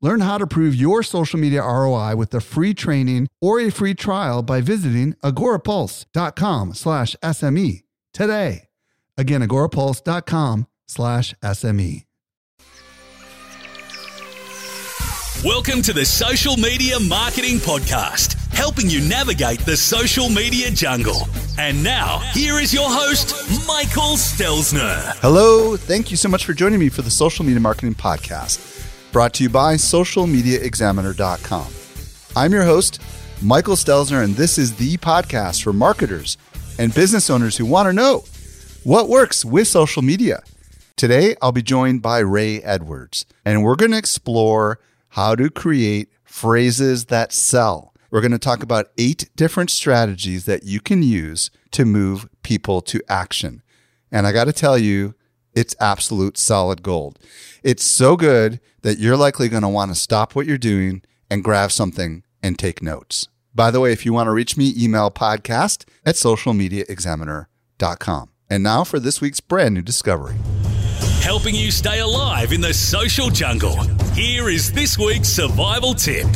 Learn how to prove your social media ROI with a free training or a free trial by visiting agorapulse.com slash SME today. Again, agorapulse.com slash SME. Welcome to the Social Media Marketing Podcast, helping you navigate the social media jungle. And now, here is your host, Michael Stelzner. Hello, thank you so much for joining me for the Social Media Marketing Podcast, brought to you by socialmediaexaminer.com. I'm your host, Michael Stelzner, and this is the podcast for marketers and business owners who want to know what works with social media. Today, I'll be joined by Ray Edwards, and we're going to explore how to create phrases that sell. We're going to talk about eight different strategies that you can use to move people to action. And I got to tell you, it's absolute solid gold. It's so good that you're likely going to want to stop what you're doing and grab something and take notes. By the way, if you want to reach me, email podcast at socialmediaexaminer.com. And now for this week's brand new discovery helping you stay alive in the social jungle. Here is this week's survival tip.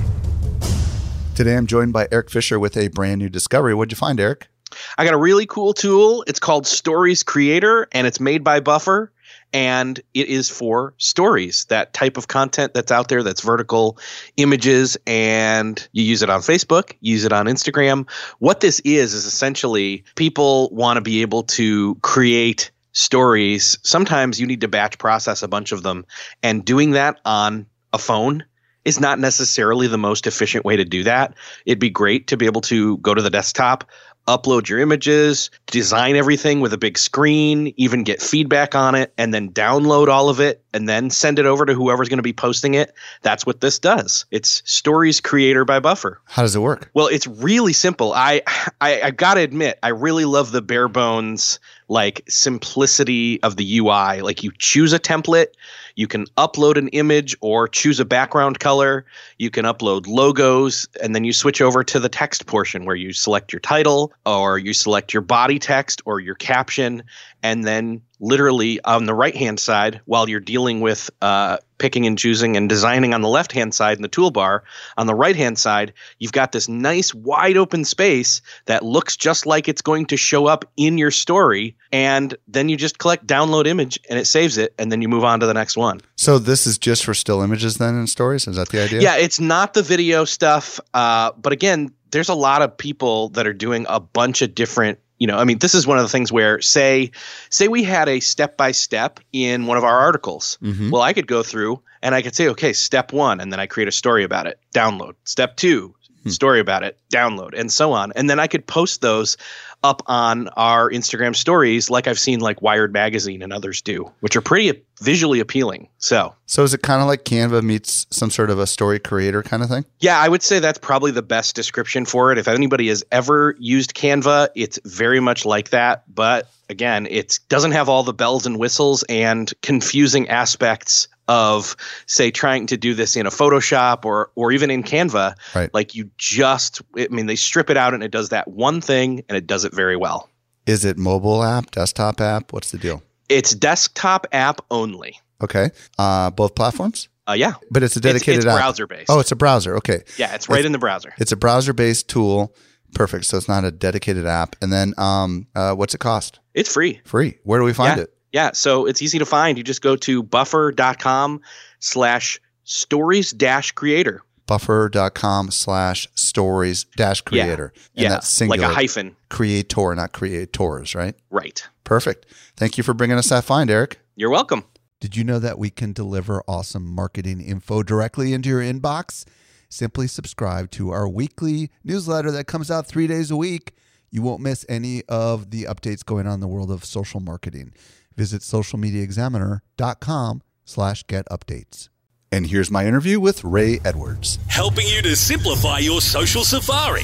Today I'm joined by Erik Fisher with a brand new discovery. What'd you find, Erik? I got a really cool tool. It's called Stories Creator and it's made by Buffer and it is for stories, that type of content that's out there that's vertical images and you use it on Facebook, use it on Instagram. What this is is essentially people want to be able to create stories, sometimes you need to batch process a bunch of them. And doing that on a phone is not necessarily the most efficient way to do that. It'd be great to be able to go to the desktop, upload your images, design everything with a big screen, even get feedback on it, and then download all of it and then send it over to whoever's going to be posting it. That's what this does. It's Stories Creator by Buffer. How does it work? Well, it's really simple. I I, I got to admit, I really love the bare bones like simplicity of the UI. Like you choose a template, you can upload an image or choose a background color, you can upload logos, and then you switch over to the text portion where you select your title or you select your body text or your caption, and then literally on the right hand side while you're dealing with uh, picking and choosing and designing on the left hand side in the toolbar on the right hand side you've got this nice wide open space that looks just like it's going to show up in your story and then you just click download image and it saves it and then you move on to the next one so this is just for still images then in stories? Is that the idea? Yeah it's not the video stuff uh, but again there's a lot of people that are doing a bunch of different you know i mean this is one of the things where say say we had a step by step in one of our articles. Mm-hmm. well i could go through and i could say okay step one and then i create a story about it. Download. Step two hmm. story about it. Download and so on. And then i could post those up on our Instagram stories, like I've seen like Wired Magazine and others do, which are pretty visually appealing. So, so is it kind of like Canva meets some sort of a story creator kind of thing? Yeah, I would say that's probably the best description for it. If anybody has ever used Canva, it's very much like that, but again, it doesn't have all the bells and whistles and confusing aspects of say trying to do this in a Photoshop or or even in Canva. Right. Like you just I mean they strip it out and it does that one thing and it does it very well. Is it mobile app, desktop app? What's the deal? It's desktop app only. Okay. Uh, both platforms? Uh, yeah. But it's a dedicated it's, it's app. browser based. Oh, it's a browser. Okay. Yeah, it's right it's, in the browser. It's a browser based tool. Perfect. So it's not a dedicated app. And then um, uh, what's it cost? It's free. Free. Where do we find yeah. it? Yeah, so it's easy to find. You just go to buffer.com slash stories dash creator. Buffer.com slash stories dash creator. Yeah, and yeah. that's singular. Like a hyphen. Creator, not creators, right? Right. Perfect. Thank you for bringing us that find, Erik. You're welcome. Did you know that we can deliver awesome marketing info directly into your inbox? Simply subscribe to our weekly newsletter that comes out three days a week. You won't miss any of the updates going on in the world of social marketing. Visit socialmediaexaminer.com slash get updates. And here's my interview with Ray Edwards. Helping you to simplify your social safari.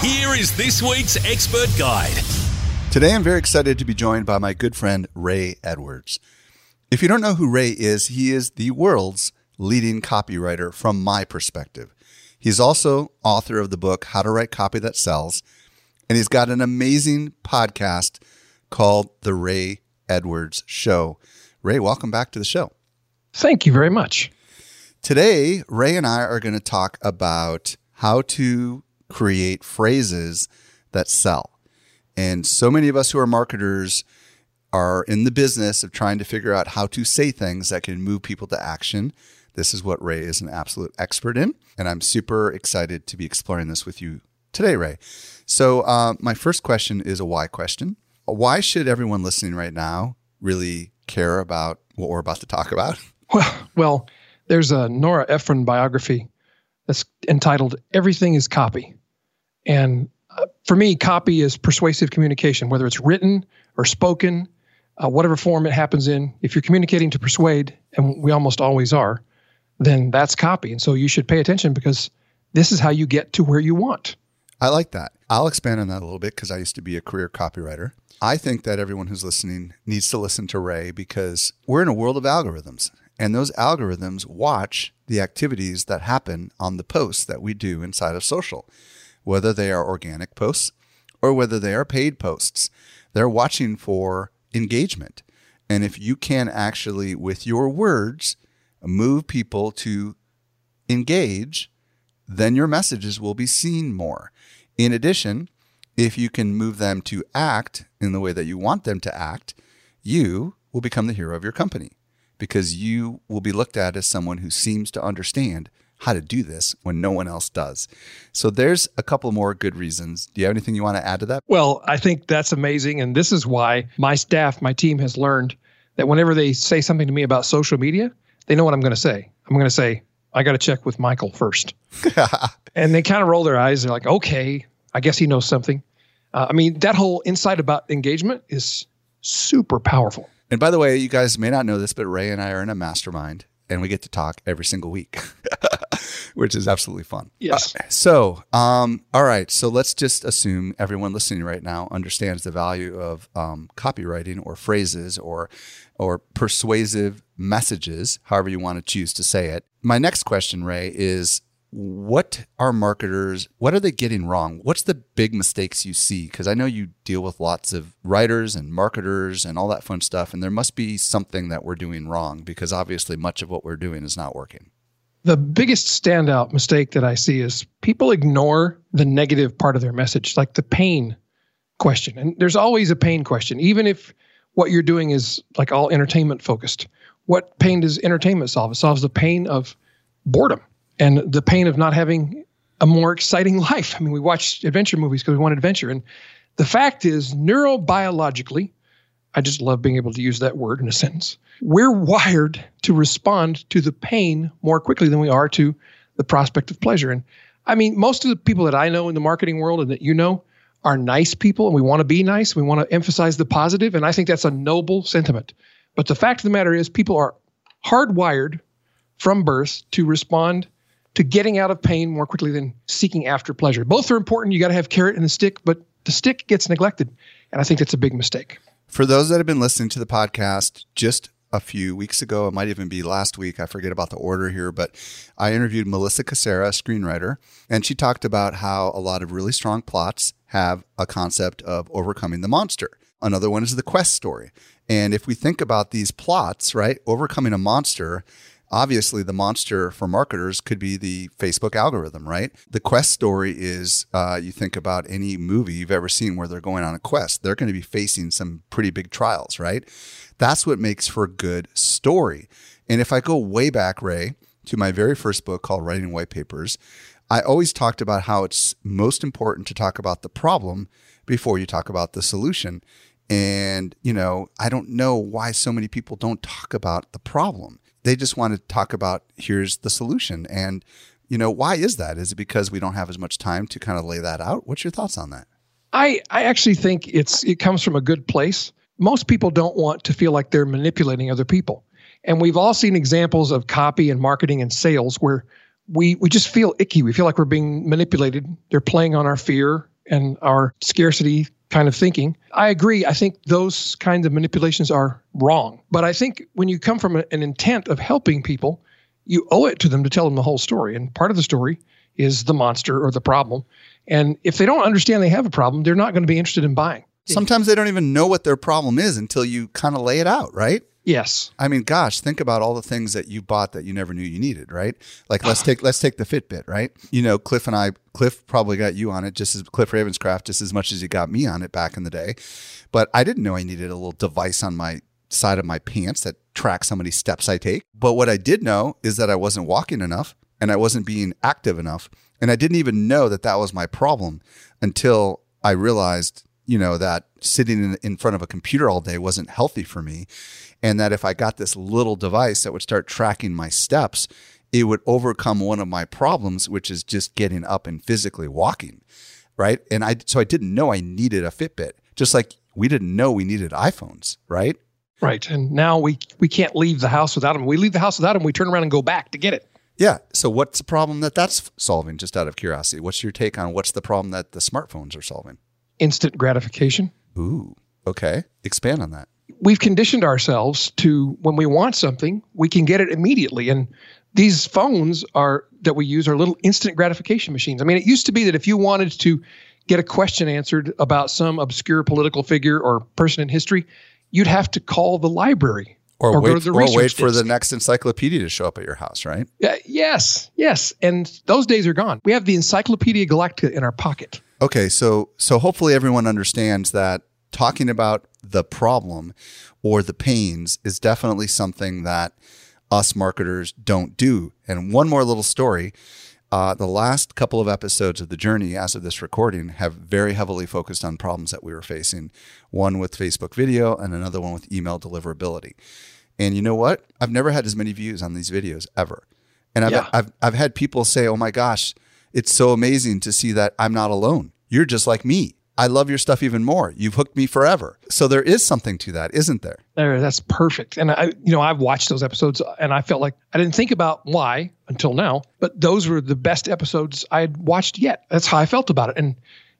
here is this week's expert guide. Today, I'm very excited to be joined by my good friend Ray Edwards. If you don't know who Ray is, he is the world's leading copywriter from my perspective. He's also author of the book How to Write Copy That Sells, and he's got an amazing podcast called The Ray Edwards Show. Ray, welcome back to the show. Thank you very much. Today, Ray and I are going to talk about how to create phrases that sell. And so many of us who are marketers are in the business of trying to figure out how to say things that can move people to action. This is what Ray is an absolute expert in. And I'm super excited to be exploring this with you today, Ray. So, uh, my first question is a why question. Why should everyone listening right now really care about what we're about to talk about? Well, well, there's a Nora Ephron biography that's entitled "Everything Is Copy," and uh, for me, copy is persuasive communication, whether it's written or spoken, uh, whatever form it happens in. If you're communicating to persuade, and we almost always are, then that's copy. And so you should pay attention because this is how you get to where you want. I like that. I'll expand on that a little bit because I used to be a career copywriter. I think that everyone who's listening needs to listen to Ray because we're in a world of algorithms, and those algorithms watch the activities that happen on the posts that we do inside of social, whether they are organic posts or whether they are paid posts. They're watching for engagement. And if you can actually, with your words, move people to engage, then your messages will be seen more. In addition, if you can move them to act in the way that you want them to act, you will become the hero of your company because you will be looked at as someone who seems to understand how to do this when no one else does. So there's a couple more good reasons. Do you have anything you want to add to that? Well, I think that's amazing. And this is why my staff, my team has learned that whenever they say something to me about social media, they know what I'm going to say. I'm going to say, I got to check with Michael first. and they kind of roll their eyes. They're like, okay, I guess he knows something. Uh, I mean, that whole insight about engagement is super powerful. And by the way, you guys may not know this, but Ray and I are in a mastermind and we get to talk every single week, which is absolutely fun. Yes. Uh, so, um, all right. So let's just assume everyone listening right now understands the value of um, copywriting or phrases or or persuasive messages, however you want to choose to say it. My next question, Ray, is what are marketers what are they getting wrong? What's the big mistakes you see? Because i know you deal with lots of writers and marketers and all that fun stuff and there must be something that we're doing wrong because obviously much of what we're doing is not working. The biggest standout mistake that i see is people ignore the negative part of their message like the pain question. And there's always a pain question even if what you're doing is like all entertainment focused what pain does entertainment solve it solves the pain of boredom and the pain of not having a more exciting life. I mean, we watch adventure movies because we want adventure. And the fact is, neurobiologically, I just love being able to use that word in a sentence. We're wired to respond to the pain more quickly than we are to the prospect of pleasure. And I mean, most of the people that I know in the marketing world and that you know are nice people, and we want to be nice. We want to emphasize the positive, and I think that's a noble sentiment. But the fact of the matter is, people are hardwired from birth to respond to getting out of pain more quickly than seeking after pleasure. Both are important. You got to have carrot and the stick, but the stick gets neglected. And I think that's a big mistake. For those that have been listening to the podcast just a few weeks ago, it might even be last week, I forget about the order here, but I interviewed Melissa Cassera, a screenwriter, and she talked about how a lot of really strong plots have a concept of overcoming the monster. Another one is the quest story. And if we think about these plots, right, overcoming a monster, obviously the monster for marketers could be the Facebook algorithm, right? The quest story is uh, you think about any movie you've ever seen where they're going on a quest, they're going to be facing some pretty big trials, right? That's what makes for a good story. And if I go way back, Ray, to my very first book called Writing White Papers, I always talked about how it's most important to talk about the problem before you talk about the solution. And, you know, I don't know why so many people don't talk about the problem they just want to talk about here's the solution. And, you know, why is that? Is it because we don't have as much time to kind of lay that out? What's your thoughts on that? I, I actually think it's it comes from a good place. Most people don't want to feel like they're manipulating other people. And we've all seen examples of copy and marketing and sales where we we just feel icky. We feel like we're being manipulated. They're playing on our fear and our scarcity kind of thinking. I agree. I think those kinds of manipulations are wrong. But I think when you come from an intent of helping people, you owe it to them to tell them the whole story. And part of the story is the monster or the problem. And if they don't understand they have a problem, they're not going to be interested in buying. Sometimes they don't even know what their problem is until you kind of lay it out, right? Yes. I mean, gosh, think about all the things that you bought that you never knew you needed, right? Like let's ah. take let's take the Fitbit, right? You know, Cliff and I, Cliff probably got you on it just as Cliff Ravenscraft, just as much as he got me on it back in the day. But I didn't know I needed a little device on my side of my pants that tracks how many steps I take. But what I did know is that I wasn't walking enough and I wasn't being active enough. And I didn't even know that that was my problem until I realized, you know, that sitting in, in front of a computer all day wasn't healthy for me and that if I got this little device that would start tracking my steps, it would overcome one of my problems, which is just getting up and physically walking. Right. And I, so I didn't know I needed a Fitbit, just like we didn't know we needed iPhones. Right. Right. And now we, we can't leave the house without them. We leave the house without them. We turn around and go back to get it. Yeah. So what's the problem that that's solving? Just out of curiosity, what's your take on what's the problem that the smartphones are solving? Instant gratification. Ooh. Okay. Expand on that we've conditioned ourselves to when we want something, we can get it immediately. And these phones are that we use are little instant gratification machines. I mean, it used to be that if you wanted to get a question answered about some obscure political figure or person in history, you'd have to call the library or, or wait, or wait for the next encyclopedia to show up at your house, right? Uh, yes, yes. And those days are gone. We have the Encyclopedia Galactica in our pocket. Okay, so so hopefully everyone understands that talking about the problem or the pains is definitely something that us marketers don't do. And one more little story. Uh, the last couple of episodes of the journey as of this recording have very heavily focused on problems that we were facing one with Facebook video and another one with email deliverability. And you know what? I've never had as many views on these videos ever. And I've, yeah. I've, I've had people say, oh my gosh, it's so amazing to see that I'm not alone. You're just like me. I love your stuff even more. You've hooked me forever. So there is something to that, isn't there? There, that's perfect. And I, you know, I've watched those episodes and I felt like I didn't think about why until now, but those were the best episodes I had watched yet. That's how I felt about it. And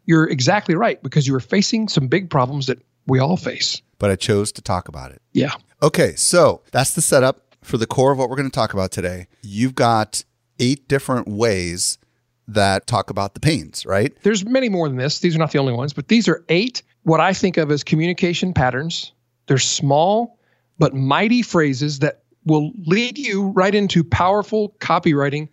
you're exactly right because you were facing some big problems that we all face. But I chose to talk about it. Yeah. Okay. So that's the setup for the core of what we're going to talk about today. You've got eight different ways that talk about the pains, right? There's many more than this. These are not the only ones, but these are eight what I think of as communication patterns. They're small but mighty phrases that will lead you right into powerful copywriting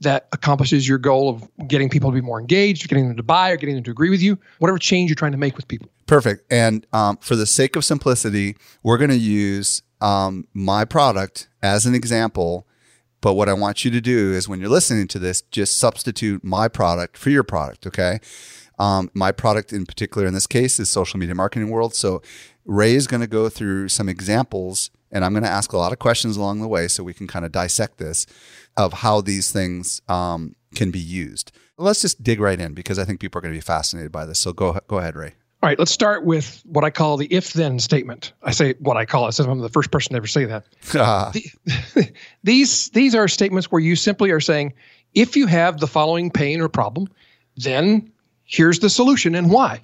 that accomplishes your goal of getting people to be more engaged, getting them to buy, or getting them to agree with you, whatever change you're trying to make with people. Perfect. And um, for the sake of simplicity, we're going to use um, my product as an example but what I want you to do is when you're listening to this, just substitute my product for your product. Okay. Um, my product in particular in this case is social media marketing world. So Ray is going to go through some examples and I'm going to ask a lot of questions along the way so we can kind of dissect this of how these things um, can be used. Let's just dig right in because I think people are going to be fascinated by this. So go, go ahead, Ray. All right, let's start with what I call the if then statement. I say what I call it since I'm the first person to ever say that. Ah. the, these, these are statements where you simply are saying, if you have the following pain or problem, then here's the solution and why.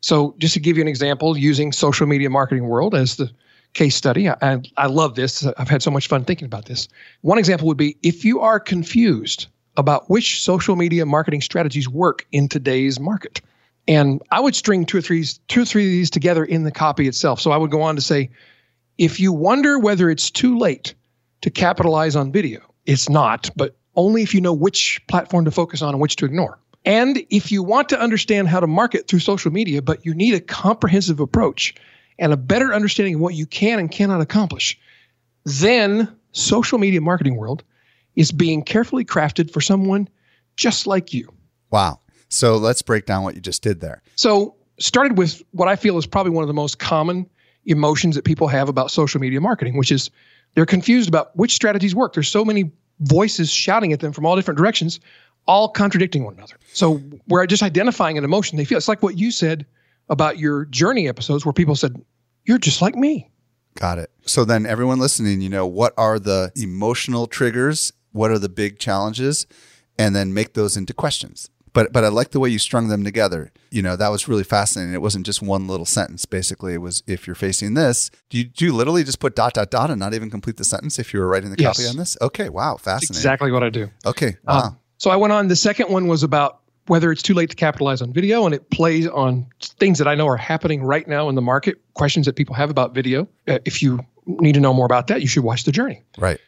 So, just to give you an example, using social media marketing world as the case study, I, I love this. I've had so much fun thinking about this. One example would be if you are confused about which social media marketing strategies work in today's market and I would string two or three, two or three of these together in the copy itself. So I would go on to say, if you wonder whether it's too late to capitalize on video, it's not, but only if you know which platform to focus on and which to ignore. And if you want to understand how to market through social media, but you need a comprehensive approach and a better understanding of what you can and cannot accomplish, then social media marketing world is being carefully crafted for someone just like you. Wow. So let's break down what you just did there. So, started with what I feel is probably one of the most common emotions that people have about social media marketing, which is they're confused about which strategies work. There's so many voices shouting at them from all different directions, all contradicting one another. So, we're just identifying an emotion they feel. It's like what you said about your journey episodes, where people said, You're just like me. Got it. So then, everyone listening, you know, what are the emotional triggers what are the big challenges, and then make those into questions. But but I like the way you strung them together. You know that was really fascinating. It wasn't just one little sentence. Basically, it was if you're facing this, do you do you literally just put dot dot dot and not even complete the sentence if you were writing the Yes. copy on this? Okay, wow, That's fascinating. exactly what I do. Okay, wow. Uh, so I went on. The second one was about whether it's too late to capitalize on video, and it plays on things that I know are happening right now in the market, questions that people have about video. Uh, if you need to know more about that, you should watch the journey. right.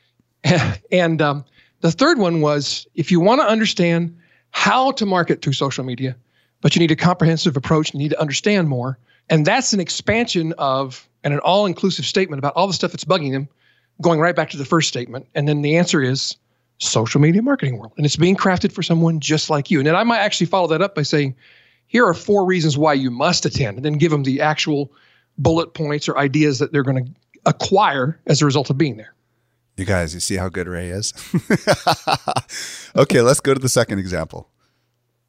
and um, the third one was if you want to understand how to market through social media, but you need a comprehensive approach, you need to understand more. And that's an expansion of and an all inclusive statement about all the stuff that's bugging them, going right back to the first statement. And then the answer is social media marketing world. And it's being crafted for someone just like you. And then I might actually follow that up by saying, here are four reasons why you must attend, and then give them the actual bullet points or ideas that they're going to acquire as a result of being there. You guys, you see how good Ray is? okay, let's go to the second example.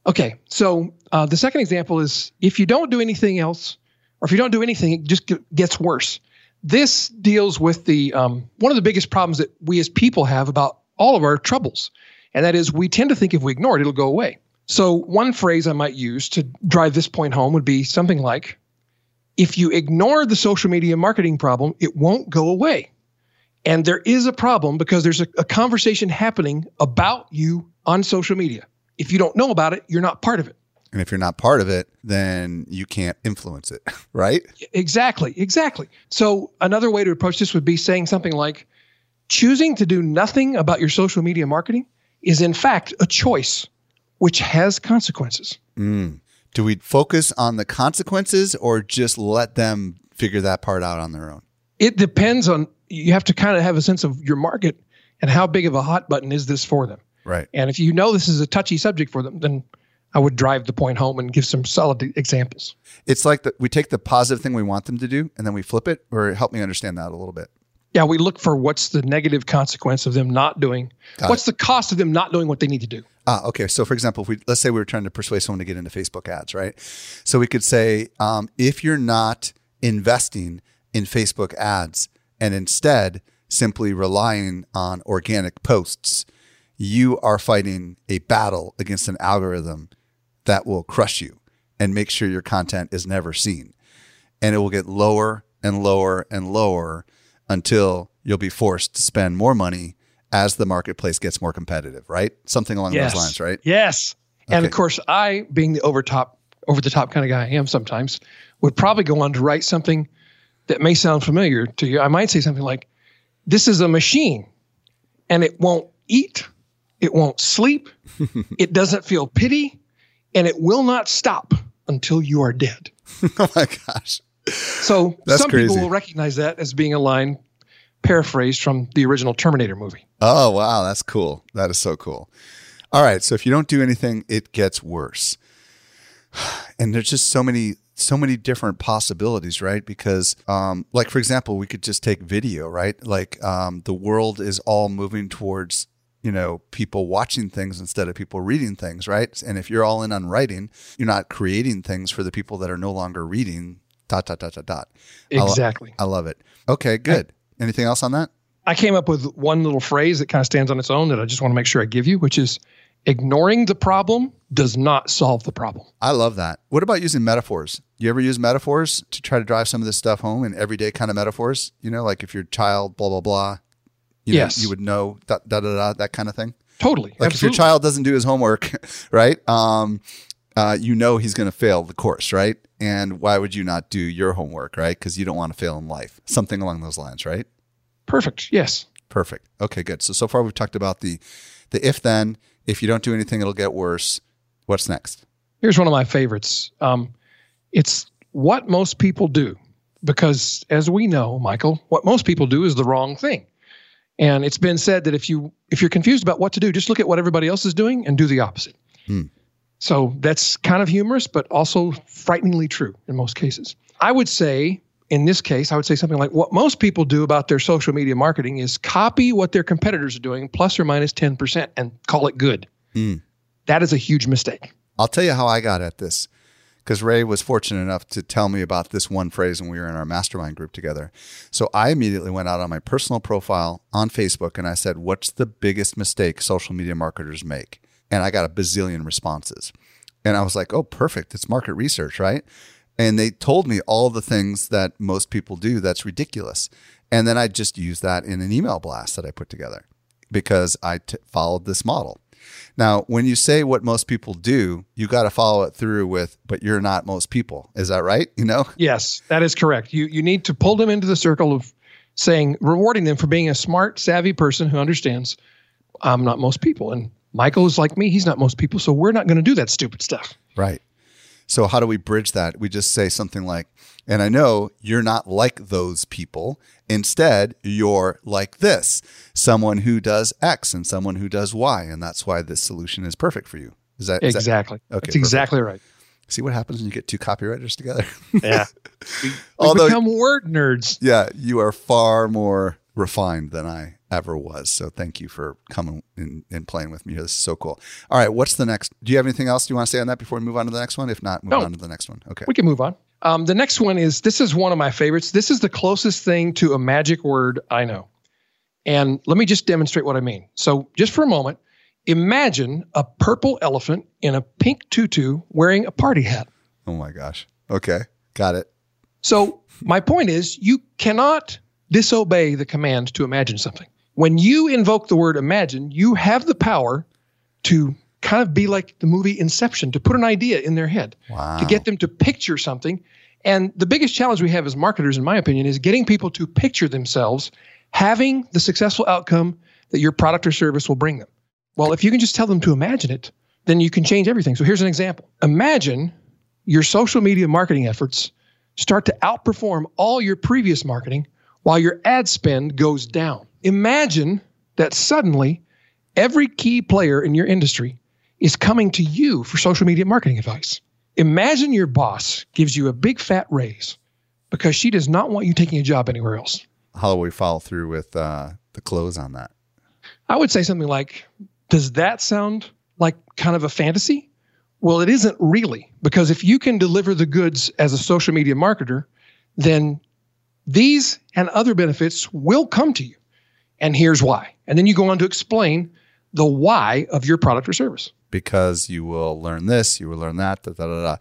Okay, so uh, the second example is if you don't do anything else, or if you don't do anything, it just gets worse. This deals with the um, one of the biggest problems that we as people have about all of our troubles, and that is we tend to think if we ignore it, it'll go away. So one phrase I might use to drive this point home would be something like, "If you ignore the social media marketing problem, it won't go away." And there is a problem because there's a, a conversation happening about you on social media. If you don't know about it, you're not part of it. And if you're not part of it, then you can't influence it, right? Exactly, exactly. So another way to approach this would be saying something like choosing to do nothing about your social media marketing is in fact a choice which has consequences. Mm. Do we focus on the consequences or just let them figure that part out on their own? It depends on you have to kind of have a sense of your market and how big of a hot button is this for them. Right. And if you know this is a touchy subject for them, then I would drive the point home and give some solid examples. It's like that we take the positive thing we want them to do and then we flip it, or help me understand that a little bit. Yeah, we look for what's the negative consequence of them not doing. Got what's the cost of them not doing what they need to do? Ah, okay. So, for example, if we let's say we were trying to persuade someone to get into Facebook ads, right? So we could say, um, if you're not investing in Facebook ads and instead simply relying on organic posts, you are fighting a battle against an algorithm that will crush you and make sure your content is never seen, and it will get lower and lower and lower until you'll be forced to spend more money as the marketplace gets more competitive, right? Something along those lines, right? Yes. And of course, I, being the over top, over the top kind of guy I am sometimes, would probably go on to write something that may sound familiar to you. I might say something like, "This is a machine, and it won't eat, it won't sleep, it doesn't feel pity, and it will not stop until you are dead." oh my gosh. So That's some people will recognize that as being a line paraphrased from the original Terminator movie. Oh, wow. That's cool. That is so cool. All right. So if you don't do anything, it gets worse. And there's just so many, so many different possibilities, right? Because, um, like, for example, we could just take video, right? Like, um, the world is all moving towards, you know, people watching things instead of people reading things, right? And if you're all in on writing, you're not creating things for the people that are no longer reading, dot, dot, dot, dot, dot. I lo- Exactly. I love it. Okay, good. Anything else on that? I came up with one little phrase that kind of stands on its own that I just want to make sure I give you, which is ignoring the problem does not solve the problem. I love that. What about using metaphors? You ever use metaphors to try to drive some of this stuff home in everyday kind of metaphors? You know, like if your child, blah, blah, blah, you know, Yes. you would know da, da, da, da, that kind of thing. Totally. Like if your child doesn't do his homework, right? Um, uh, you know he's going to fail the course, right? And why would you not do your homework, right? Because you don't want to fail in life. Something along those lines, right? Perfect. Yes. Perfect. Okay, good. So so far we've talked about the the if then. If you don't do anything, it'll get worse. What's next? Here's one of my favorites. Um, it's what most people do, because as we know, Michael, what most people do is the wrong thing. And it's been said that if you if you're confused about what to do, just look at what everybody else is doing and do the opposite. Hmm. So that's kind of humorous, but also frighteningly true in most cases. I would say in this case, I would say something like what most people do about their social media marketing is copy what their competitors are doing plus or minus 10% and call it good. Hmm. That is a huge mistake. I'll tell you how I got at this because Ray was fortunate enough to tell me about this one phrase when we were in our mastermind group together. So I immediately went out on my personal profile on Facebook and I said, What's the biggest mistake social media marketers make? And I got a bazillion responses. And I was like, Oh, perfect. It's market research, right? And they told me all the things that most people do that's ridiculous. And then I just used that in an email blast that I put together because I t- followed this model. Now, when you say what most people do, you got to follow it through with, but you're not most people. Is that right? You know? Yes, that is correct. You you need to pull them into the circle of saying rewarding them for being a smart, savvy person who understands I'm not most people. And Michael is like me, he's not most people, so we're not going to do that stupid stuff. Right. So how do we bridge that? We just say something like, and I know you're not like those people. Instead, you're like this someone who does X and someone who does Y. And that's why this solution is perfect for you. Is that is exactly? That, okay. That's exactly right. See what happens when you get two copywriters together? Yeah. we, Although, become word nerds. Yeah. You are far more refined than I ever was. So thank you for coming and, playing with me here. This is so cool. All right. What's the next? Do you have anything else you want to say on that before we move on to the next one? If not, move no. on to the next one. Okay. We can move on. Um, the next one is this is one of my favorites. This is the closest thing to a magic word I know. And let me just demonstrate what I mean. So, just for a moment, imagine a purple elephant in a pink tutu wearing a party hat. Oh my gosh. Okay. Got it. So, my point is you cannot disobey the command to imagine something. When you invoke the word imagine, you have the power to kind of be like the movie Inception, to put an idea in their head, wow. to get them to picture something. And the biggest challenge we have as marketers, in my opinion, is getting people to picture themselves having the successful outcome that your product or service will bring them. Well, if you can just tell them to imagine it, then you can change everything. So here's an example Imagine your social media marketing efforts start to outperform all your previous marketing while your ad spend goes down. Imagine that suddenly every key player in your industry is coming to you for social media marketing advice. Imagine your boss gives you a big fat raise because she does not want you taking a job anywhere else. How do we follow through with uh, the close on that? I would say something like, Does that sound like kind of a fantasy? Well, it isn't really, because if you can deliver the goods as a social media marketer, then these and other benefits will come to you. And here's why. And then you go on to explain the why of your product or service. Because you will learn this, you will learn that, da, da, da, da.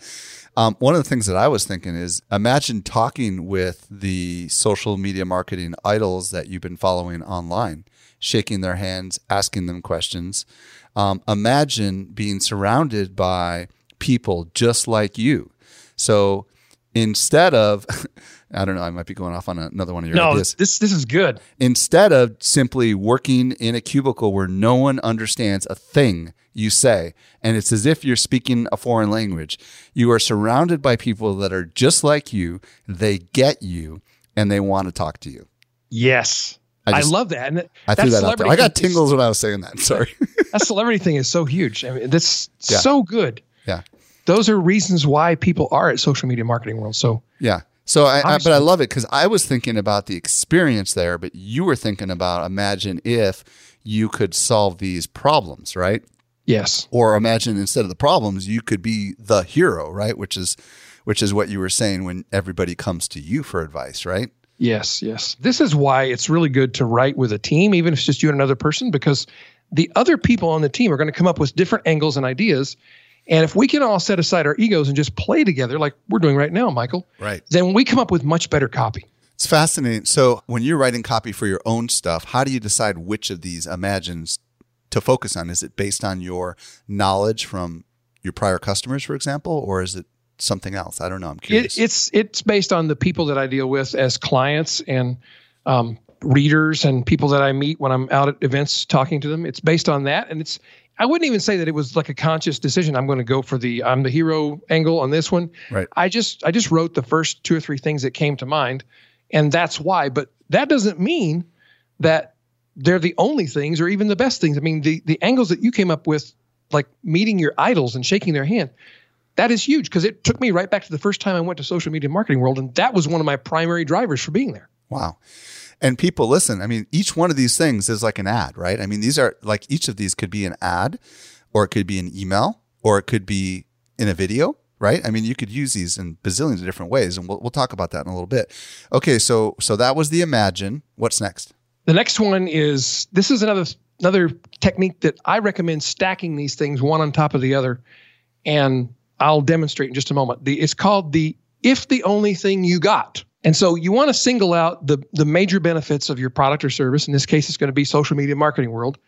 Um, one of the things that I was thinking is imagine talking with the social media marketing idols that you've been following online, shaking their hands, asking them questions. Um, imagine being surrounded by people just like you. So instead of I don't know, I might be going off on another one of your no, ideas. This this is good. Instead of simply working in a cubicle where no one understands a thing you say, and it's as if you're speaking a foreign language, you are surrounded by people that are just like you, they get you, and they want to talk to you. Yes. I, just, I love that. And that, I threw that out there. I got tingles when I was saying that. Sorry. that celebrity thing is so huge. I mean, that's yeah. so good. Yeah those are reasons why people are at social media marketing world. So yeah. So I, I but I love it because I was thinking about the experience there, but you were thinking about imagine if you could solve these problems, right? Yes. Or imagine instead of the problems, you could be the hero, right? Which is which is what you were saying when everybody comes to you for advice, right? Yes, yes. This is why it's really good to write with a team, even if it's just you and another person, because the other people on the team are going to come up with different angles and ideas. And if we can all set aside our egos and just play together like we're doing right now, Michael, right. then we come up with much better copy. It's fascinating. So when you're writing copy for your own stuff, how do you decide which of these imagines to focus on? Is it based on your knowledge from your prior customers, for example, or is it something else? I don't know. I'm curious. It, it's it's based on the people that I deal with as clients and um, readers and people that I meet when I'm out at events talking to them. It's based on that, and it's I wouldn't even say that it was like a conscious decision. I'm going to go for the I'm the hero angle on this one. Right. I just I just wrote the first two or three things that came to mind, and that's why. But that doesn't mean that they're the only things or even the best things. I mean, the the angles that you came up with, like meeting your idols and shaking their hand, that is huge because it took me right back to the first time I went to social media marketing world, and that was one of my primary drivers for being there. Wow. And people listen. I mean, each one of these things is like an ad, right? I mean, these are like each of these could be an ad, or it could be an email, or it could be in a video, right? I mean, you could use these in bazillions of different ways, and we'll, we'll talk about that in a little bit. Okay, so so that was the imagine. What's next? The next one is this is another another technique that I recommend stacking these things one on top of the other, and I'll demonstrate in just a moment. The, it's called the if the only thing you got. And so you want to single out the the major benefits of your product or service. In this case, it's going to be social media marketing world,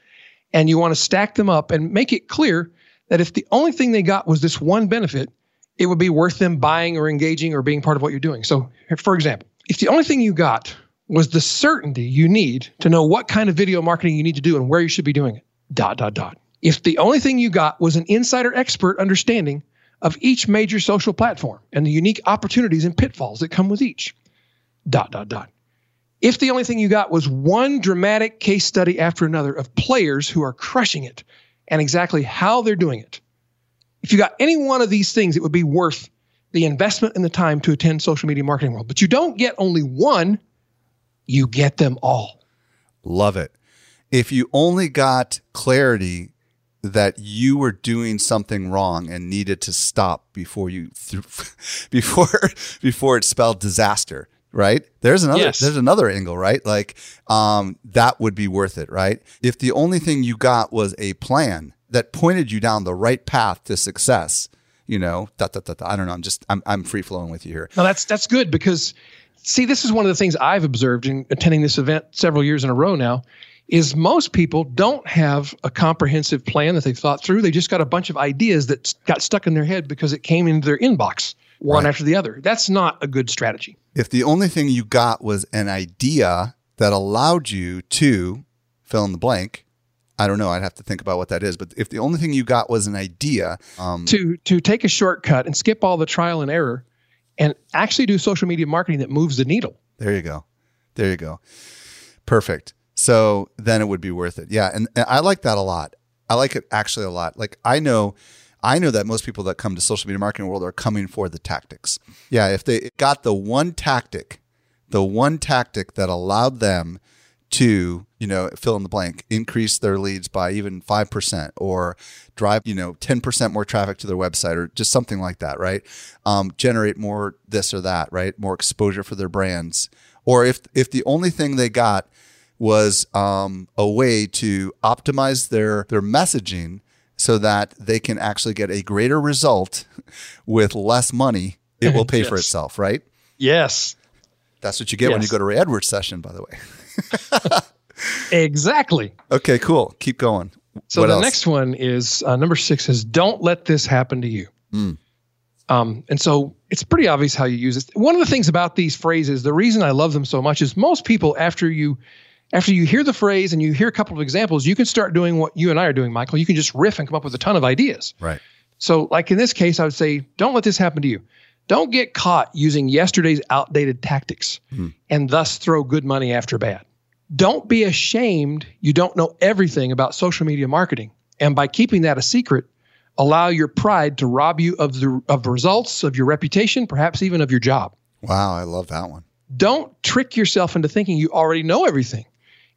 and you want to stack them up and make it clear that if the only thing they got was this one benefit, it would be worth them buying or engaging or being part of what you're doing. So, for example, if the only thing you got was the certainty you need to know what kind of video marketing you need to do and where you should be doing it, dot, dot, dot. If the only thing you got was an insider expert understanding of each major social platform and the unique opportunities and pitfalls that come with each, dot, dot, dot. If the only thing you got was one dramatic case study after another of players who are crushing it and exactly how they're doing it, if you got any one of these things, it would be worth the investment and the time to attend social media marketing world. But you don't get only one, you get them all. Love it. If you only got clarity that you were doing something wrong and needed to stop before you before before it spelled disaster, right? There's another yes. there's another angle, right? Like um, that would be worth it, right? If the only thing you got was a plan that pointed you down the right path to success, you know, da, da, da, I don't know. I'm just I'm I'm free flowing with you here. No, that's that's good because see, this is one of the things I've observed in attending this event several years in a row now. Is most people don't have a comprehensive plan that they've thought through. They just got a bunch of ideas that got stuck in their head because it came into their inbox one right. after the other. That's not a good strategy. If the only thing you got was an idea that allowed you to fill in the blank, I don't know. I'd have to think about what that is. But if the only thing you got was an idea um, to to take a shortcut and skip all the trial and error, and actually do social media marketing that moves the needle. There you go. There you go. Perfect. So then it would be worth it. Yeah, and, and I like that a lot. I like it actually a lot. Like I know I know that most people that come to social media marketing world are coming for the tactics. Yeah, if they got the one tactic, the one tactic that allowed them to, you know, fill in the blank, increase their leads by even 5% or drive, you know, 10% more traffic to their website or just something like that, right? Um, generate more this or that, right? More exposure for their brands. Or if, if the only thing they got was um, a way to optimize their, their messaging so that they can actually get a greater result with less money, it will pay yes. for itself, right? Yes. That's what you get yes. when you go to Ray Edwards session, by the way. exactly. Okay, cool. Keep going. So what the else? next one is uh, number six is don't let this happen to you. Mm. Um, and so it's pretty obvious how you use it. One of the things about these phrases, the reason I love them so much is most people, after you after you hear the phrase and you hear a couple of examples, you can start doing what you and I are doing, Michael. You can just riff and come up with a ton of ideas. Right. So, like in this case, I would say, don't let this happen to you. Don't get caught using yesterday's outdated tactics mm. and thus throw good money after bad. Don't be ashamed you don't know everything about social media marketing. And by keeping that a secret, allow your pride to rob you of the of the results of your reputation, perhaps even of your job. Wow, I love that one. Don't trick yourself into thinking you already know everything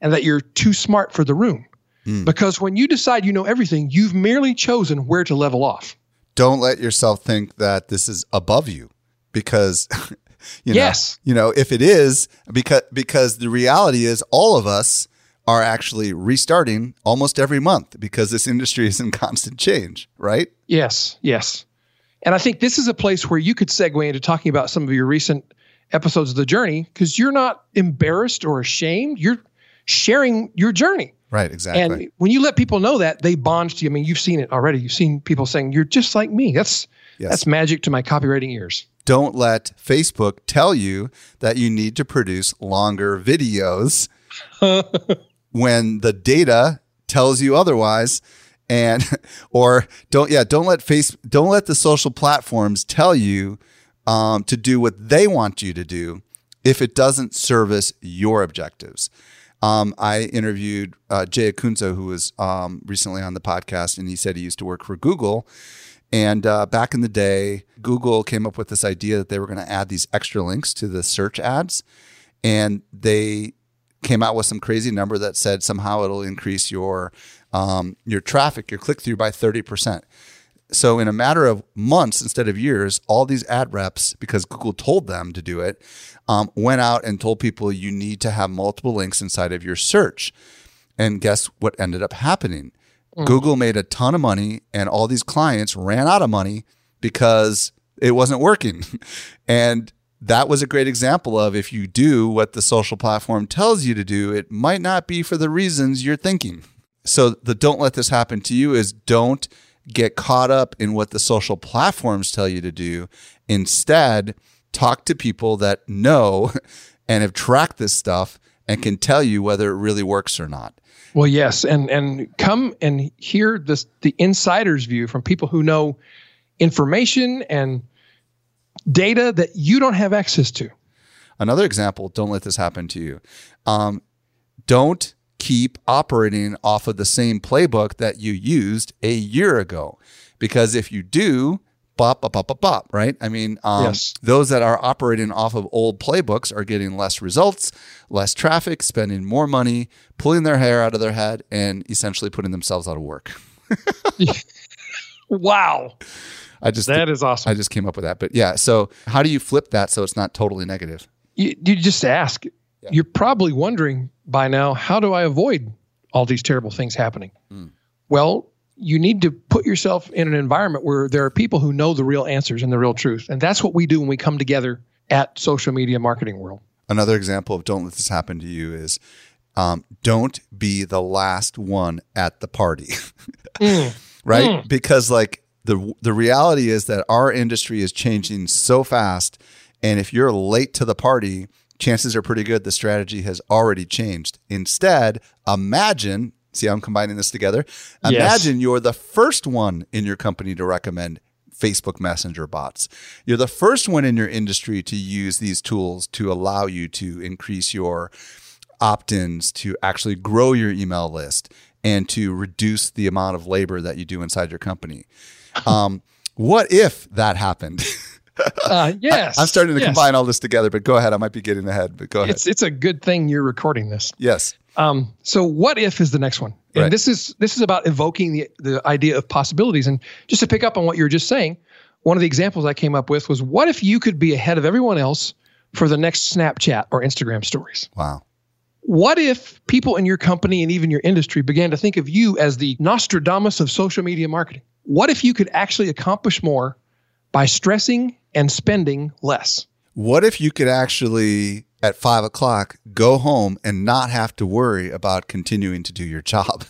and that you're too smart for the room. Mm. Because when you decide you know everything, you've merely chosen where to level off don't let yourself think that this is above you because you know, yes. you know, if it is because because the reality is all of us are actually restarting almost every month because this industry is in constant change, right? Yes, yes. And I think this is a place where you could segue into talking about some of your recent episodes of the journey because you're not embarrassed or ashamed. You're sharing your journey. Right, exactly. And when you let people know that, they bond to you. I mean, you've seen it already. You've seen people saying, "You're just like me." That's yes. that's magic to my copywriting ears. Don't let Facebook tell you that you need to produce longer videos when the data tells you otherwise and or don't yeah don't let face don't let the social platforms tell you um, to do what they want you to do if it doesn't service your objectives um, I interviewed uh, Jay Acunzo, who was um, recently on the podcast, and he said he used to work for Google. And uh, back in the day, Google came up with this idea that they were going to add these extra links to the search ads. And they came out with some crazy number that said somehow it'll increase your um, your traffic, your click through by 30%. So, in a matter of months instead of years, all these ad reps, because Google told them to do it, um, went out and told people you need to have multiple links inside of your search. And guess what ended up happening? Google made a ton of money, and all these clients ran out of money because it wasn't working. and that was a great example of if you do what the social platform tells you to do, it might not be for the reasons you're thinking. So, the don't let this happen to you is don't get caught up in what the social platforms tell you to do. Instead, talk to people that know and have tracked this stuff and can tell you whether it really works or not. Well, yes, and and come and hear this the insider's view from people who know information and data that you don't have access to. Another example, don't let this happen to you. Um, don't keep operating off of the same playbook that you used a year ago. Because if you do, bop, bop, bop, bop, bop, right? I mean, um, Yes. those that are operating off of old playbooks are getting less results, less traffic, spending more money, pulling their hair out of their head, and essentially putting themselves out of work. Wow, I just that is awesome. I just came up with that. But yeah, so how do you flip that so it's not totally negative? you, you just ask. You're probably wondering by now, how do I avoid all these terrible things happening? Well, you need to put yourself in an environment where there are people who know the real answers and the real truth. And that's what we do when we come together at Social Media Marketing World. Another example of don't let this happen to you is um, don't be the last one at the party, right? Because like the the reality is that our industry is changing so fast, and if you're late to the party, chances are pretty good the strategy has already changed. Instead, imagine. See, how I'm combining this together. Yes. Imagine you're the first one in your company to recommend Facebook Messenger bots. You're the first one in your industry to use these tools to allow you to increase your opt ins, to actually grow your email list, and to reduce the amount of labor that you do inside your company. Um, what if that happened? Uh, yes. I'm starting to yes. combine all this together, but go ahead. I might be getting ahead, but go ahead. It's, it's a good thing you're recording this. yes. Um, so what if is the next one? And Right. this is this is about evoking the the idea of possibilities. And just to pick up on what you were just saying, one of the examples I came up with was what if you could be ahead of everyone else for the next Snapchat or Instagram stories? Wow. What if people in your company and even your industry began to think of you as the Nostradamus of social media marketing? What if you could actually accomplish more by stressing and spending less? What if you could actually, at five o'clock, go home and not have to worry about continuing to do your job?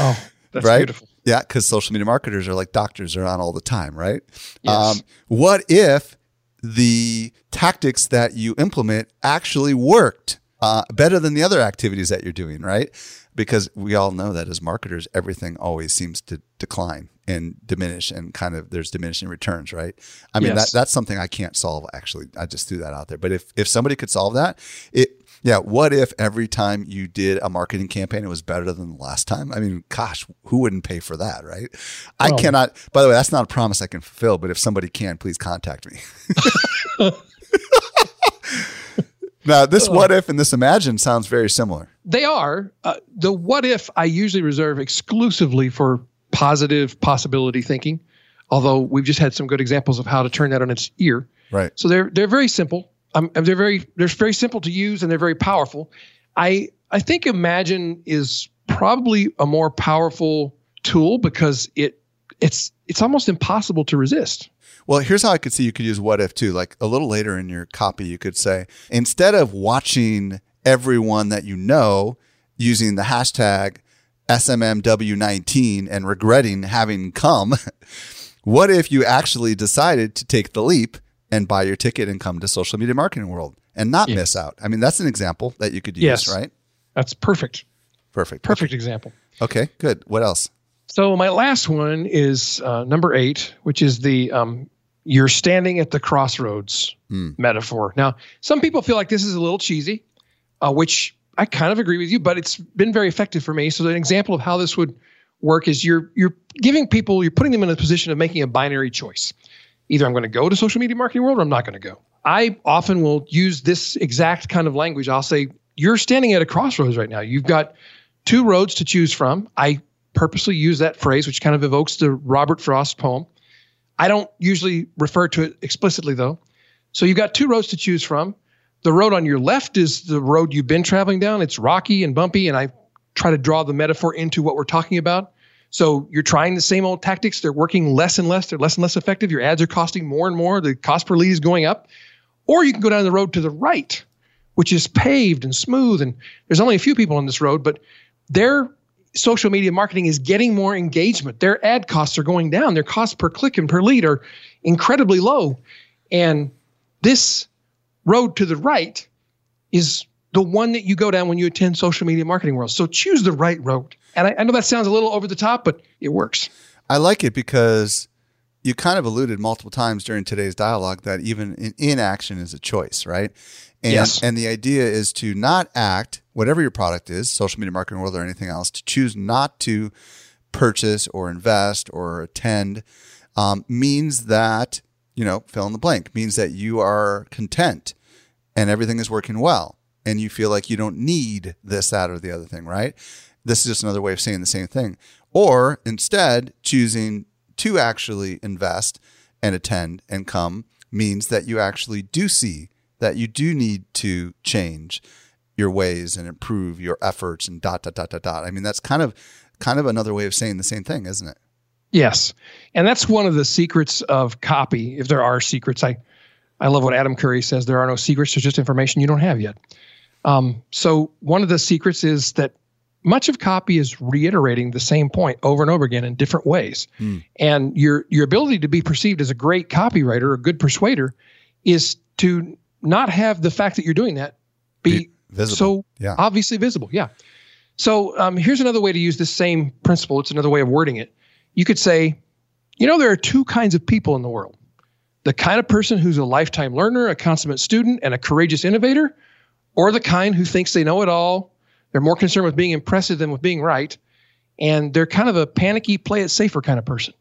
Oh, that's right? beautiful. Yeah, because social media marketers are like doctors, they're on all the time, right? Yes. Um, what if the tactics that you implement actually worked uh, better than the other activities that you're doing, right? Because we all know that as marketers, everything always seems to decline and diminish, and kind of there's diminishing returns, right? I mean, Yes. that that's something I can't solve. Actually, I just threw that out there. But if if somebody could solve that, it yeah. What if every time you did a marketing campaign, it was better than the last time? I mean, gosh, who wouldn't pay for that, right? I cannot. By the way, that's not a promise I can fulfill. But if somebody can, please contact me. now, this what if and this imagine sounds very similar. They are. Uh, the what if I usually reserve exclusively for positive possibility thinking, although we've just had some good examples of how to turn that on its ear. Right. So they're they're very simple. Um, they're very they're very simple to use and they're very powerful. I I think Imagine is probably a more powerful tool because it it's it's almost impossible to resist. Well, here's how I could see you could use what if too. Like a little later in your copy, you could say, instead of watching everyone that you know using the hashtag SMMW19 and regretting having come, what if you actually decided to take the leap and buy your ticket and come to social media marketing world and not Yeah. miss out? I mean, that's an example that you could use, Yes. right? That's perfect. Perfect. Perfect example. Okay, good. What else? So my last one is uh, number eight, which is the um, you're standing at the crossroads Hmm. metaphor. Now, some people feel like this is a little cheesy, uh, which I kind of agree with you, but it's been very effective for me. So an example of how this would work is you're you're giving people, you're putting them in a position of making a binary choice. Either I'm going to go to social media marketing world or I'm not going to go. I often will use this exact kind of language. I'll say, you're standing at a crossroads right now. You've got two roads to choose from. I purposely use that phrase, which kind of evokes the Robert Frost poem. I don't usually refer to it explicitly, though. So you've got two roads to choose from. The road on your left is the road you've been traveling down. It's rocky and bumpy, and I try to draw the metaphor into what we're talking about. So you're trying the same old tactics. They're working less and less. They're less and less effective. Your ads are costing more and more. The cost per lead is going up. Or you can go down the road to the right, which is paved and smooth. And there's only a few people on this road, but their social media marketing is getting more engagement. Their ad costs are going down. Their cost per click and per lead are incredibly low. And this road to the right is the one that you go down when you attend social media marketing world. So choose the right road. And I, I know that sounds a little over the top, but it works. I like it because you kind of alluded multiple times during today's dialogue that even in, inaction is a choice, right? And, Yes. and the idea is to not act, whatever your product is, social media marketing world or anything else, to choose not to purchase or invest or attend um, means that, you know, fill in the blank, means that you are content and everything is working well and you feel like you don't need this, that, or the other thing, right? This is just another way of saying the same thing. Or instead, choosing to actually invest and attend and come means that you actually do see that you do need to change your ways and improve your efforts and dot dot dot dot dot. I mean, that's kind of kind of another way of saying the same thing, isn't it? Yes. And that's one of the secrets of copy, if there are secrets. I, I love what Adam Curry says there are no secrets, there's just information you don't have yet. Um, so, one of the secrets is that much of copy is reiterating the same point over and over again in different ways. And your, your ability to be perceived as a great copywriter, a good persuader, is to not have the fact that you're doing that be, Be visible. so Yeah. obviously visible. Yeah. So um, here's another way to use this same principle. It's another way of wording it. You could say, you know, there are two kinds of people in the world the kind of person who's a lifetime learner, a consummate student, and a courageous innovator, or the kind who thinks they know it all. They're more concerned with being impressive than with being right. And they're kind of a panicky, play it safer kind of person.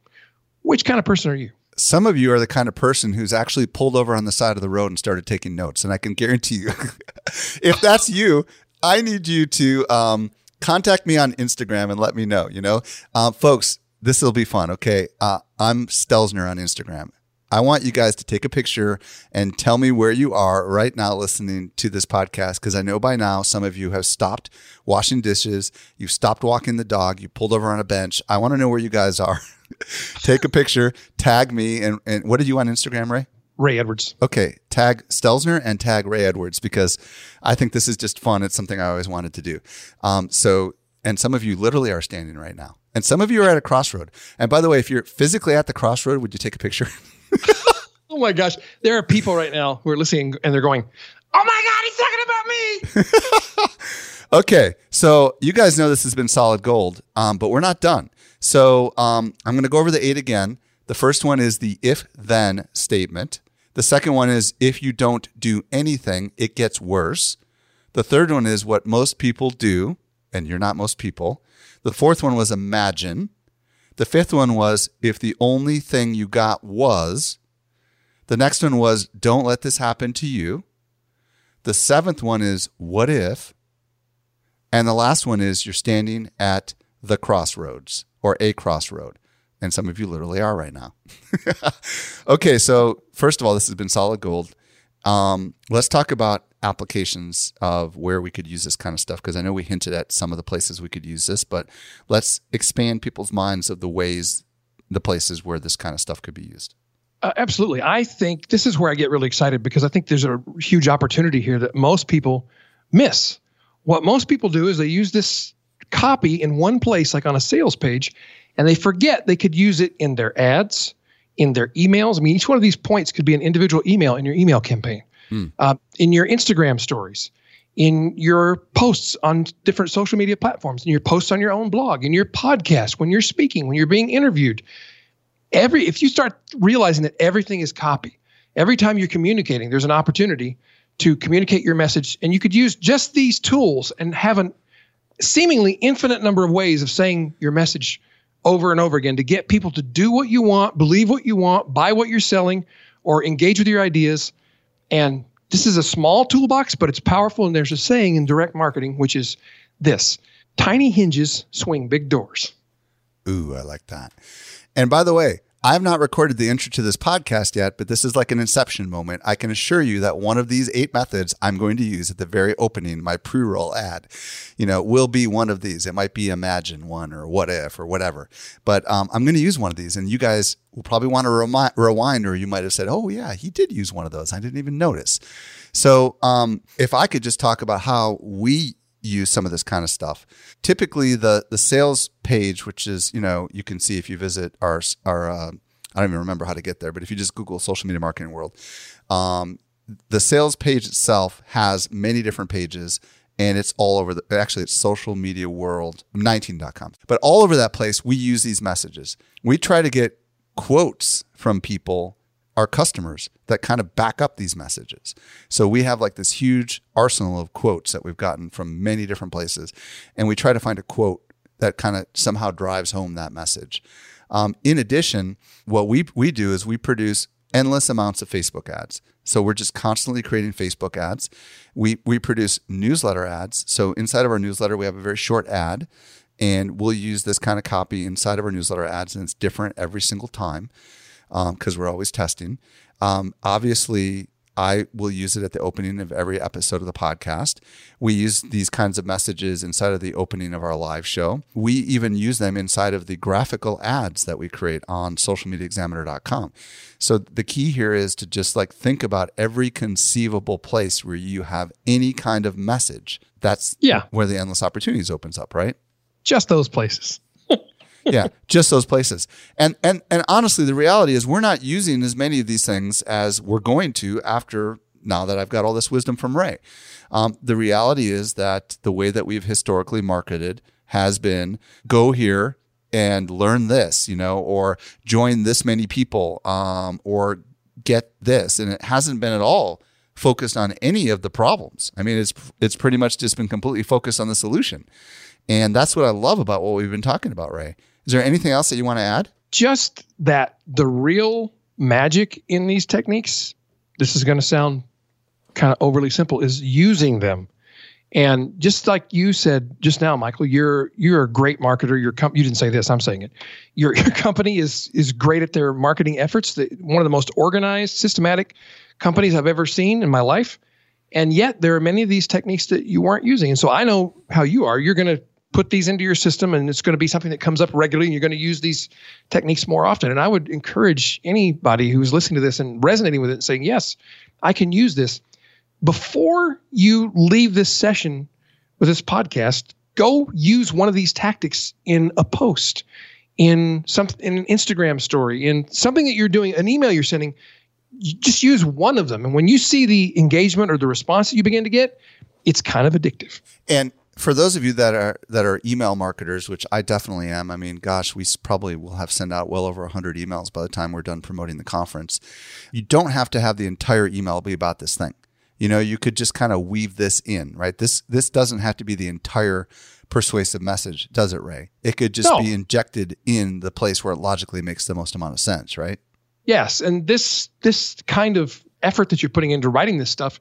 Which kind of person are you? some of you are the kind of person who's actually pulled over on the side of the road and started taking notes. And I can guarantee you, if that's you, I need you to um, contact me on Instagram and let me know. You know, uh, folks, this will be fun. Okay, uh, I'm Stelzner on Instagram. I want you guys to take a picture and tell me where you are right now listening to this podcast because I know by now some of you have stopped washing dishes, you've stopped walking the dog, you pulled over on a bench. I want to know where you guys are. take a picture, tag me, and, and what are you on Instagram, Ray? Ray Edwards. Okay, tag Stelzner and tag Ray Edwards because I think this is just fun. It's something I always wanted to do. Um, so, and some of you literally are standing right now, and some of you are at a crossroad. And by the way, if you're physically at the crossroad, would you take a picture? Oh my gosh. There are people right now who are listening and they're going, Oh my God, he's talking about me. okay, so you guys know this has been solid gold, um, but we're not done. So um, I'm going to go over the eight again. The first one is the if then statement. The second one is if you don't do anything, it gets worse. The third one is what most people do, and you're not most people. The fourth one was imagine. The fifth one was if the only thing you got was. The next one was don't let this happen to you. The seventh one is what if. And the last one is you're standing at the crossroads or a crossroad. And some of you literally are right now. okay, so first of all, this has been solid gold. Um, let's talk about applications of where we could use this kind of stuff because I know we hinted at some of the places we could use this, but let's expand people's minds of the ways, the places where this kind of stuff could be used. Uh, absolutely. I think this is where I get really excited because I think there's a huge opportunity here that most people miss. What most people do is they use this copy in one place, like on a sales page, and they forget they could use it in their ads, in their emails. I mean, each one of these points could be an individual email in your email campaign, uh, in your Instagram stories, in your posts on different social media platforms, in your posts on your own blog, in your podcast, when you're speaking, when you're being interviewed every if you start realizing that everything is copy every time you're communicating there's an opportunity to communicate your message and you could use just these tools and have a seemingly infinite number of ways of saying your message over and over again to get people to do what you want believe what you want buy what you're selling or engage with your ideas. And this is a small toolbox but it's powerful. And there's a saying in direct marketing which is this tiny hinges swing big doors. Ooh, I like that. And by the way, I've not recorded the intro to this podcast yet, but this is like an inception moment. I can assure you that one of these eight methods I'm going to use at the very opening, my pre roll ad, you know, will be one of these. It might be imagine one or what if or whatever, but um, I'm going to use one of these. And you guys will probably want to remi- rewind, or you might have said, oh, yeah, he did use one of those. I didn't even notice. So um, if I could just talk about how we use some of this kind of stuff. Typically, the the sales page, which is you know you can see if you visit our our uh, I don't even remember how to get there, but if you just Google social media marketing world, um, the sales page itself has many different pages. And it's all over the, actually, it's social media world 19.com. But all over that place, we use these messages. We try to get quotes from people our customers that kind of back up these messages. So we have like this huge arsenal of quotes that we've gotten from many different places, and we try to find a quote that kind of somehow drives home that message. Um, in addition, what we we do is we produce endless amounts of Facebook ads. So we're just constantly creating Facebook ads. We we produce newsletter ads. So inside of our newsletter, we have a very short ad, and we'll use this kind of copy inside of our newsletter ads, and it's different every single time because um, we're always testing. Um, obviously, I will use it at the opening of every episode of the podcast. We use these kinds of messages inside of the opening of our live show. We even use them inside of the graphical ads that we create on socialmediaexaminer.com. So the key here is to just like think about every conceivable place where you have any kind of message. That's yeah. where the endless opportunities opens up, right? Just those places yeah, just those places. And and and honestly, the reality is we're not using as many of these things as we're going to after now that I've got all this wisdom from Ray. Um, the reality is that the way that we've historically marketed has been go here and learn this, you know, or join this many people, um, or get this, and it hasn't been at all focused on any of the problems. I mean, it's it's pretty much just been completely focused on the solution. And that's what I love about what we've been talking about, Ray. Is there anything else that you want to add? Just that the real magic in these techniques, this is going to sound kind of overly simple, is using them. And just like you said just now, Michael, you're you're a great marketer. Your com- you didn't say this, I'm saying it. Your your company is is great at their marketing efforts. The, one of the most organized, systematic companies I've ever seen in my life. And yet there are many of these techniques that you aren't using. And so I know how you are. You're going to put these into your system and it's going to be something that comes up regularly and you're going to use these techniques more often. And i would encourage anybody who's listening to this and resonating with it and saying yes i can use this. Before you leave this session with this podcast go use one of these tactics in a post in some in an instagram story in something that you're doing an email you're sending. You just use one of them and when you see the engagement or the response that you begin to get it's kind of addictive. And for those of you that are that are email marketers, which I definitely am, I mean, gosh, we probably will have sent out well over 100 emails by the time we're done promoting the conference. You don't have to have the entire email be about this thing. You know, you could just kind of weave this in, right? This this doesn't have to be the entire persuasive message, does it, Ray? It could just no. be injected in the place where it logically makes the most amount of sense, right? Yes, and this this kind of effort that you're putting into writing this stuff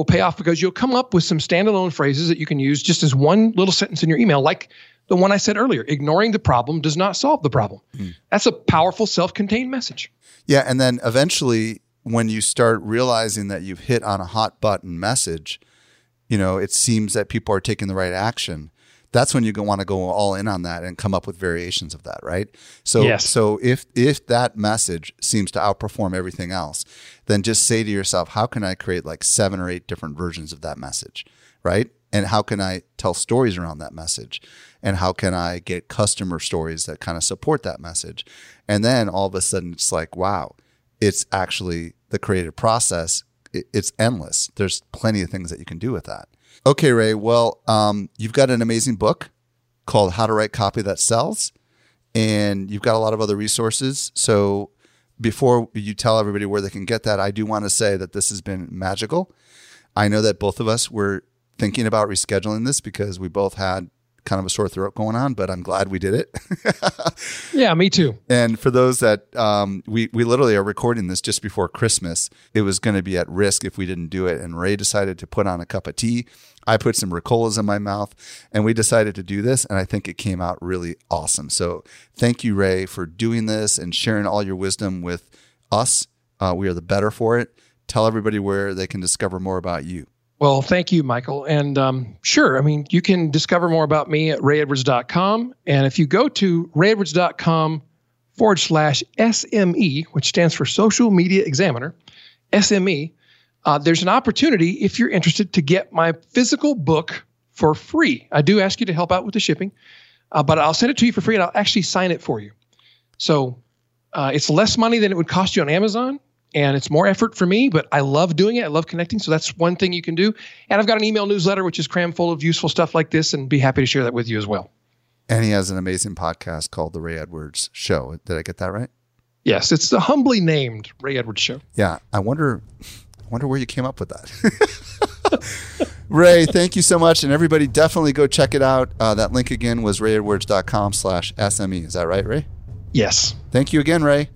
will pay off because you'll come up with some standalone phrases that you can use just as one little sentence in your email, like the one I said earlier ignoring the problem does not solve the problem. Mm. That's a powerful self contained message. Yeah. And then eventually, when you start realizing that you've hit on a hot button message, you know, it seems that people are taking the right action that's when you want to go all in on that and come up with variations of that, right? So yes. so if if that message seems to outperform everything else, then just say to yourself, how can I create like seven or eight different versions of that message, right? And how can I tell stories around that message? And how can I get customer stories that kind of support that message? And then all of a sudden it's like, wow, it's actually the creative process. It's endless. There's plenty of things that you can do with that. Okay, Ray. Well, um, you've got an amazing book called How to Write Copy That Sells, and you've got a lot of other resources. So before you tell everybody where they can get that, I do want to say that this has been magical. I know that both of us were thinking about rescheduling this because we both had kind of a sore throat going on, but I'm glad we did it. Yeah, me too. And for those that um, we we literally are recording this just before Christmas, it was going to be at risk if we didn't do it. And Ray decided to put on a cup of tea. I put some Ricolas in my mouth, and we decided to do this. And I think it came out really awesome. So thank you, Ray, for doing this and sharing all your wisdom with us. Uh, we are the better for it. Tell everybody where they can discover more about you. Well, thank you, Michael. And um, sure, I mean, you can discover more about me at rayedwards.com. And if you go to rayedwards.com forward slash SME, which stands for Social Media Examiner, SME, uh, there's an opportunity if you're interested to get my physical book for free. I do ask you to help out with the shipping, uh, but I'll send it to you for free and I'll actually sign it for you. So uh, it's less money than it would cost you on Amazon and it's more effort for me, but I love doing it. I love connecting. So that's one thing you can do. And I've got an email newsletter, which is crammed full of useful stuff like this, and be happy to share that with you as well. And he has an amazing podcast called The Ray Edwards Show. Did I get that right? Yes, it's the humbly named Ray Edwards Show. Yeah. I wonder, I wonder where you came up with that. Ray, thank you so much. And everybody definitely go check it out. Uh, that link again was rayedwards.com slash SME. Is that right, Ray? Yes. Thank you again, Ray.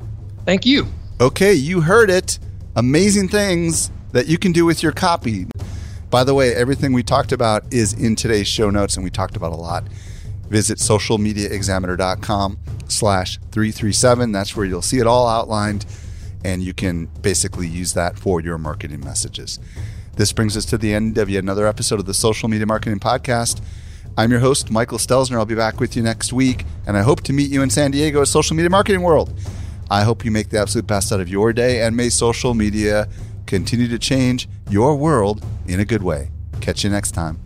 Thank you. Okay, you heard it. Amazing things that you can do with your copy. By the way, everything we talked about is in today's show notes, and we talked about a lot. Visit socialmediaexaminer.com slash 337. That's where you'll see it all outlined, and you can basically use that for your marketing messages. This brings us to the end of yet another episode of the Social Media Marketing Podcast. I'm your host, Michael Stelzner. I'll be back with you next week, and I hope to meet you in San Diego at Social Media Marketing World. I hope you make the absolute best out of your day, and may social media continue to change your world in a good way. Catch you next time.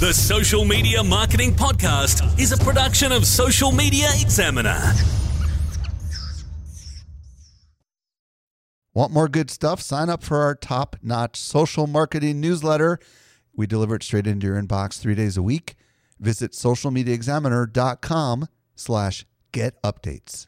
The Social Media Marketing Podcast is a production of Social Media Examiner. Want more good stuff? Sign up for our top notch social marketing newsletter. We deliver it straight into your inbox three days a week. Visit socialmediaexaminer.com slash get updates.